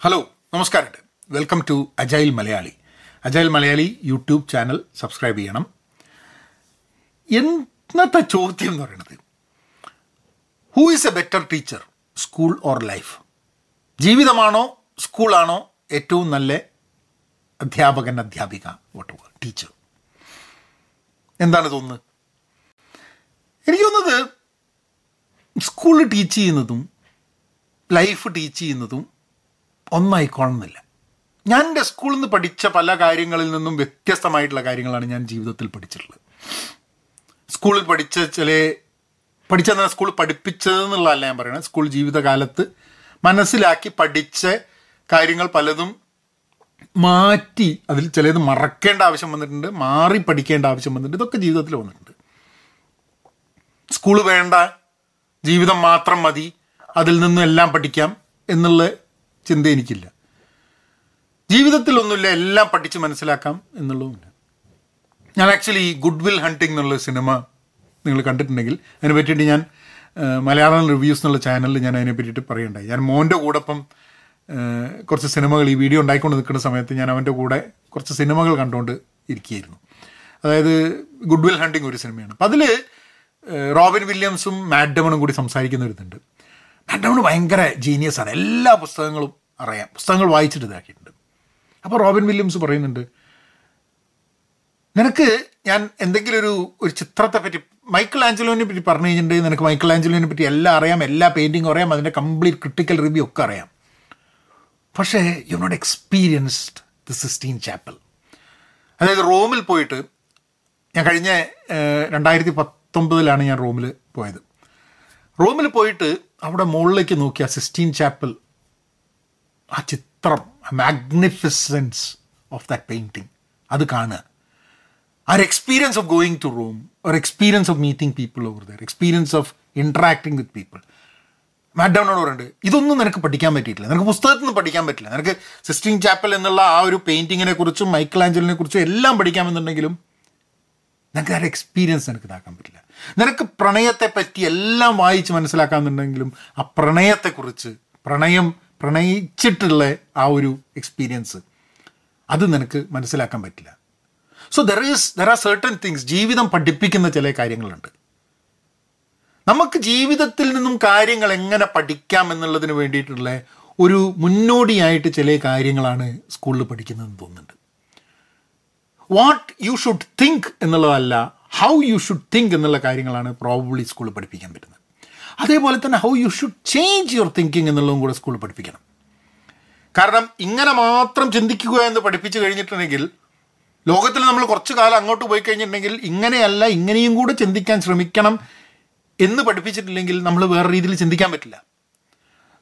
Hello നമസ്കാരം. Welcome to agile Malayali agile Malayali YouTube channel subscribe ചെയ്യണം. ഇന്നത്തെ ചോദ്യം എന്ന് പറയുന്നത് who is a better teacher school or life ജീവിതമാണോ സ്കൂളാണോ ഏറ്റവും നല്ല അധ്യാപകൻ അധ്യാപിക വോട്ടുക ടീച്ചർ എന്താണ് തോന്നുന്നത്? എനിക്ക് തോന്നുന്നത് സ്കൂളിൽ ടീച്ച് ചെയ്യുന്നതും ലൈഫ് ടീച്ച് ചെയ്യുന്നതും ഒന്നായിക്കോണമെന്നില്ല ഞാൻ എന്റെ സ്കൂളിൽ നിന്ന് പഠിച്ച പല കാര്യങ്ങളിൽ നിന്നും വ്യത്യസ്തമായിട്ടുള്ള കാര്യങ്ങളാണ് ഞാൻ ജീവിതത്തിൽ പഠിച്ചിട്ടുള്ളത്. സ്കൂളിൽ പഠിച്ച ചില പഠിച്ചെന്ന സ്കൂൾ പഠിപ്പിച്ചതെന്നുള്ളതല്ല ഞാൻ പറയുന്നത് സ്കൂൾ ജീവിതകാലത്ത് മനസ്സിലാക്കി പഠിച്ച കാര്യങ്ങൾ പലതും മാറ്റി അതിൽ ചിലത് മറക്കേണ്ട ആവശ്യം വന്നിട്ടുണ്ട് മാറി പഠിക്കേണ്ട ആവശ്യം വന്നിട്ടുണ്ട് ഇതൊക്കെ ജീവിതത്തിൽ വന്നിട്ടുണ്ട്. സ്കൂൾ വേണ്ട ജീവിതം മാത്രം മതി അതിൽ നിന്നും എല്ലാം പഠിക്കാം എന്നുള്ള ചിന്ത എനിക്കില്ല ജീവിതത്തിലൊന്നുമില്ല എല്ലാം പഠിച്ച് മനസ്സിലാക്കാം എന്നുള്ളതുമില്ല. ഞാൻ ആക്ച്വലി ഈ ഗുഡ് വിൽ ഹണ്ടിങ് എന്നുള്ള സിനിമ നിങ്ങൾ കണ്ടിട്ടുണ്ടെങ്കിൽ അതിനെ പറ്റിയിട്ട് ഞാൻ മലയാളം റിവ്യൂസ് എന്നുള്ള ചാനലിൽ ഞാൻ അതിനെ പറ്റിയിട്ട് പറയുണ്ടായി. ഞാൻ മോന്റെ കൂടൊപ്പം കുറച്ച് സിനിമകൾ ഈ വീഡിയോ ഉണ്ടായിക്കൊണ്ട് നിൽക്കുന്ന സമയത്ത് ഞാൻ അവന്റെ കൂടെ കുറച്ച് സിനിമകൾ കണ്ടുകൊണ്ട് ഇരിക്കുകയായിരുന്നു. അതായത് ഗുഡ് വിൽ ഹണ്ടിങ് ഒരു സിനിമയാണ്. അപ്പം അതിൽ റോബിൻ വില്യംസും മാഡമണും കൂടി സംസാരിക്കുന്ന ഒരു ഇതുണ്ട്. മാഡമണ് ഭയങ്കര ജീനിയസ് ആണ്. എല്ലാ പുസ്തകങ്ങളും അറിയാം. പുസ്തകങ്ങൾ വായിച്ചിട്ട് ഇതാക്കിയിട്ടുണ്ട്. അപ്പോൾ റോബിൻ വില്യംസ് പറയുന്നുണ്ട് നിനക്ക് ഞാൻ എന്തെങ്കിലും ഒരു ഒരു ചിത്രത്തെ പറ്റി മൈക്കിൾ ആഞ്ചലോനെ പറ്റി പറഞ്ഞു കഴിഞ്ഞിട്ടുണ്ടെങ്കിൽ നിനക്ക് മൈക്കിൾ ആഞ്ചലോനെ പറ്റി എല്ലാം അറിയാം. എല്ലാ പെയിന്റിങ്ങും അറിയാം. അതിന്റെ കംപ്ലീറ്റ് ക്രിട്ടിക്കൽ റിവ്യൂ ഒക്കെ അറിയാം. പക്ഷേ you not experienced the Sistine Chapel അതായത് റോമിൽ പോയിട്ട് ഞാൻ കഴിഞ്ഞ രണ്ടായിരത്തി പത്തൊമ്പതിലാണ് ഞാൻ റോമിൽ പോയത്. റോമിൽ പോയിട്ട് അവിടെ മുകളിലേക്ക് നോക്കിയ സിസ്റ്റീൻ ചാപ്പൽ ആ ചിത്രം മാഗ്നിഫിസൻസ് ഓഫ് ദാറ്റ് പെയിന്റിങ് അത് കാണുക. ആ ഒരു experience of going to room ഒരു experience of meeting people over there experience of interacting with people മാഡൗണോട് പറയുന്നുണ്ട് ഇതൊന്നും നിനക്ക് പഠിക്കാൻ പറ്റിയിട്ടില്ല. നിനക്ക് പുസ്തകത്തിൽ നിന്ന് പഠിക്കാൻ പറ്റില്ല. നിനക്ക് സിസ്റ്റീൻ ചാപ്പൽ എന്നുള്ള ആ ഒരു പെയിന്റിങ്ങിനെ കുറിച്ചും മൈക്കിൾ ആഞ്ചലിനെ കുറിച്ചും എല്ലാം പഠിക്കാമെന്നുണ്ടെങ്കിലും നിനക്ക് ആ എക്സ്പീരിയൻസ് നിനക്ക് ഇതാക്കാൻ പറ്റില്ല. നിനക്ക് പ്രണയത്തെ പറ്റി എല്ലാം വായിച്ച് മനസ്സിലാക്കാമെന്നുണ്ടെങ്കിലും ആ പ്രണയത്തെക്കുറിച്ച് പ്രണയം പ്രണയിച്ചിട്ടുള്ള ആ ഒരു എക്സ്പീരിയൻസ് അത് നിനക്ക് മനസ്സിലാക്കാൻ പറ്റില്ല. So there is there are certain things ജീവിതം പഠിപ്പിക്കുന്ന ചില കാര്യങ്ങളുണ്ട്. നമുക്ക് ജീവിതത്തിൽ നിന്നും കാര്യങ്ങൾ എങ്ങനെ പഠിക്കാം എന്നുള്ളതിന് വേണ്ടിയിട്ടുള്ള ഒരു മുന്നോടിയായിട്ട് ചില കാര്യങ്ങളാണ് സ്കൂളിൽ പഠിക്കുന്നതെന്ന് തോന്നുന്നുണ്ട്. വാട്ട് യു ഷുഡ് തിങ്ക് എന്നുള്ളതല്ല ഹൗ യു ഷുഡ് തിങ്ക് എന്നുള്ള കാര്യങ്ങളാണ് പ്രോബബ്ലി സ്കൂളിൽ പഠിപ്പിക്കാൻ പറ്റുന്നത്. അതേപോലെ തന്നെ how you should change your thinking എന്നുള്ളതും കൂടെ സ്കൂളിൽ പഠിപ്പിക്കണം. കാരണം ഇങ്ങനെ മാത്രം ചിന്തിക്കുക എന്ന് പഠിപ്പിച്ചു കഴിഞ്ഞിട്ടുണ്ടെങ്കിൽ ലോകത്തിൽ നമ്മൾ കുറച്ച് കാലം അങ്ങോട്ട് പോയി കഴിഞ്ഞിട്ടുണ്ടെങ്കിൽ ഇങ്ങനെയല്ല ഇങ്ങനെയും കൂടെ ചിന്തിക്കാൻ ശ്രമിക്കണം എന്ന് പഠിപ്പിച്ചിട്ടില്ലെങ്കിൽ നമ്മൾ വേറെ രീതിയിൽ ചിന്തിക്കാൻ പറ്റില്ല.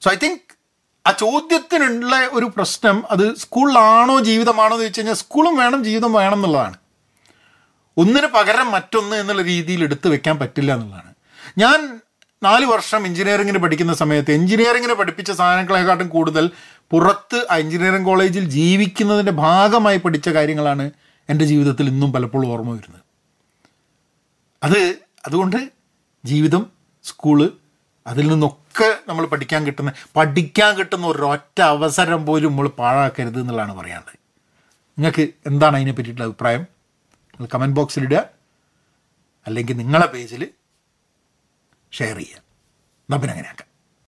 സോ ഐ തിങ്ക് ആ ചോദ്യത്തിനുള്ള ഒരു പ്രശ്നം അത് സ്കൂളിലാണോ ജീവിതമാണോ എന്ന് വെച്ച് കഴിഞ്ഞാൽ സ്കൂളും വേണം ജീവിതം വേണം എന്നുള്ളതാണ്. ഒന്നിന് പകരം മറ്റൊന്ന് എന്നുള്ള രീതിയിൽ എടുത്തു വെക്കാൻ പറ്റില്ല എന്നുള്ളതാണ്. ഞാൻ നാല് വർഷം എഞ്ചിനീയറിങ്ങിന് പഠിക്കുന്ന സമയത്ത് എഞ്ചിനീയറിങ്ങിന് പഠിപ്പിച്ച സാധനങ്ങളെക്കാട്ടും കൂടുതൽ പുറത്ത് ആ എഞ്ചിനീയറിംഗ് കോളേജിൽ ജീവിക്കുന്നതിന്റെ ഭാഗമായി പഠിച്ച കാര്യങ്ങളാണ് എന്റെ ജീവിതത്തിൽ ഇന്നും പലപ്പോഴും ഓർമ്മ വരുന്നത്. അത് അതുകൊണ്ട് ജീവിതം സ്കൂൾ അതിൽ നിന്നൊക്കെ നമ്മൾ പഠിക്കാൻ കിട്ടുന്ന പഠിക്കാൻ കിട്ടുന്ന ഒരൊറ്റ അവസരം പോലും നമ്മൾ പാഴാക്കരുത് എന്നുള്ളതാണ് പറയാനുള്ളത്. നിങ്ങൾക്ക് എന്താണ് അതിനെ പറ്റിയിട്ടുള്ള അഭിപ്രായം? നിങ്ങൾ കമന്റ് ബോക്സിലിടുക അല്ലെങ്കിൽ നിങ്ങളെ പേജിൽ ഷെയർ ചെയ്യുക. എന്നാൽ പിന്നെ അങ്ങനെയാക്കാം.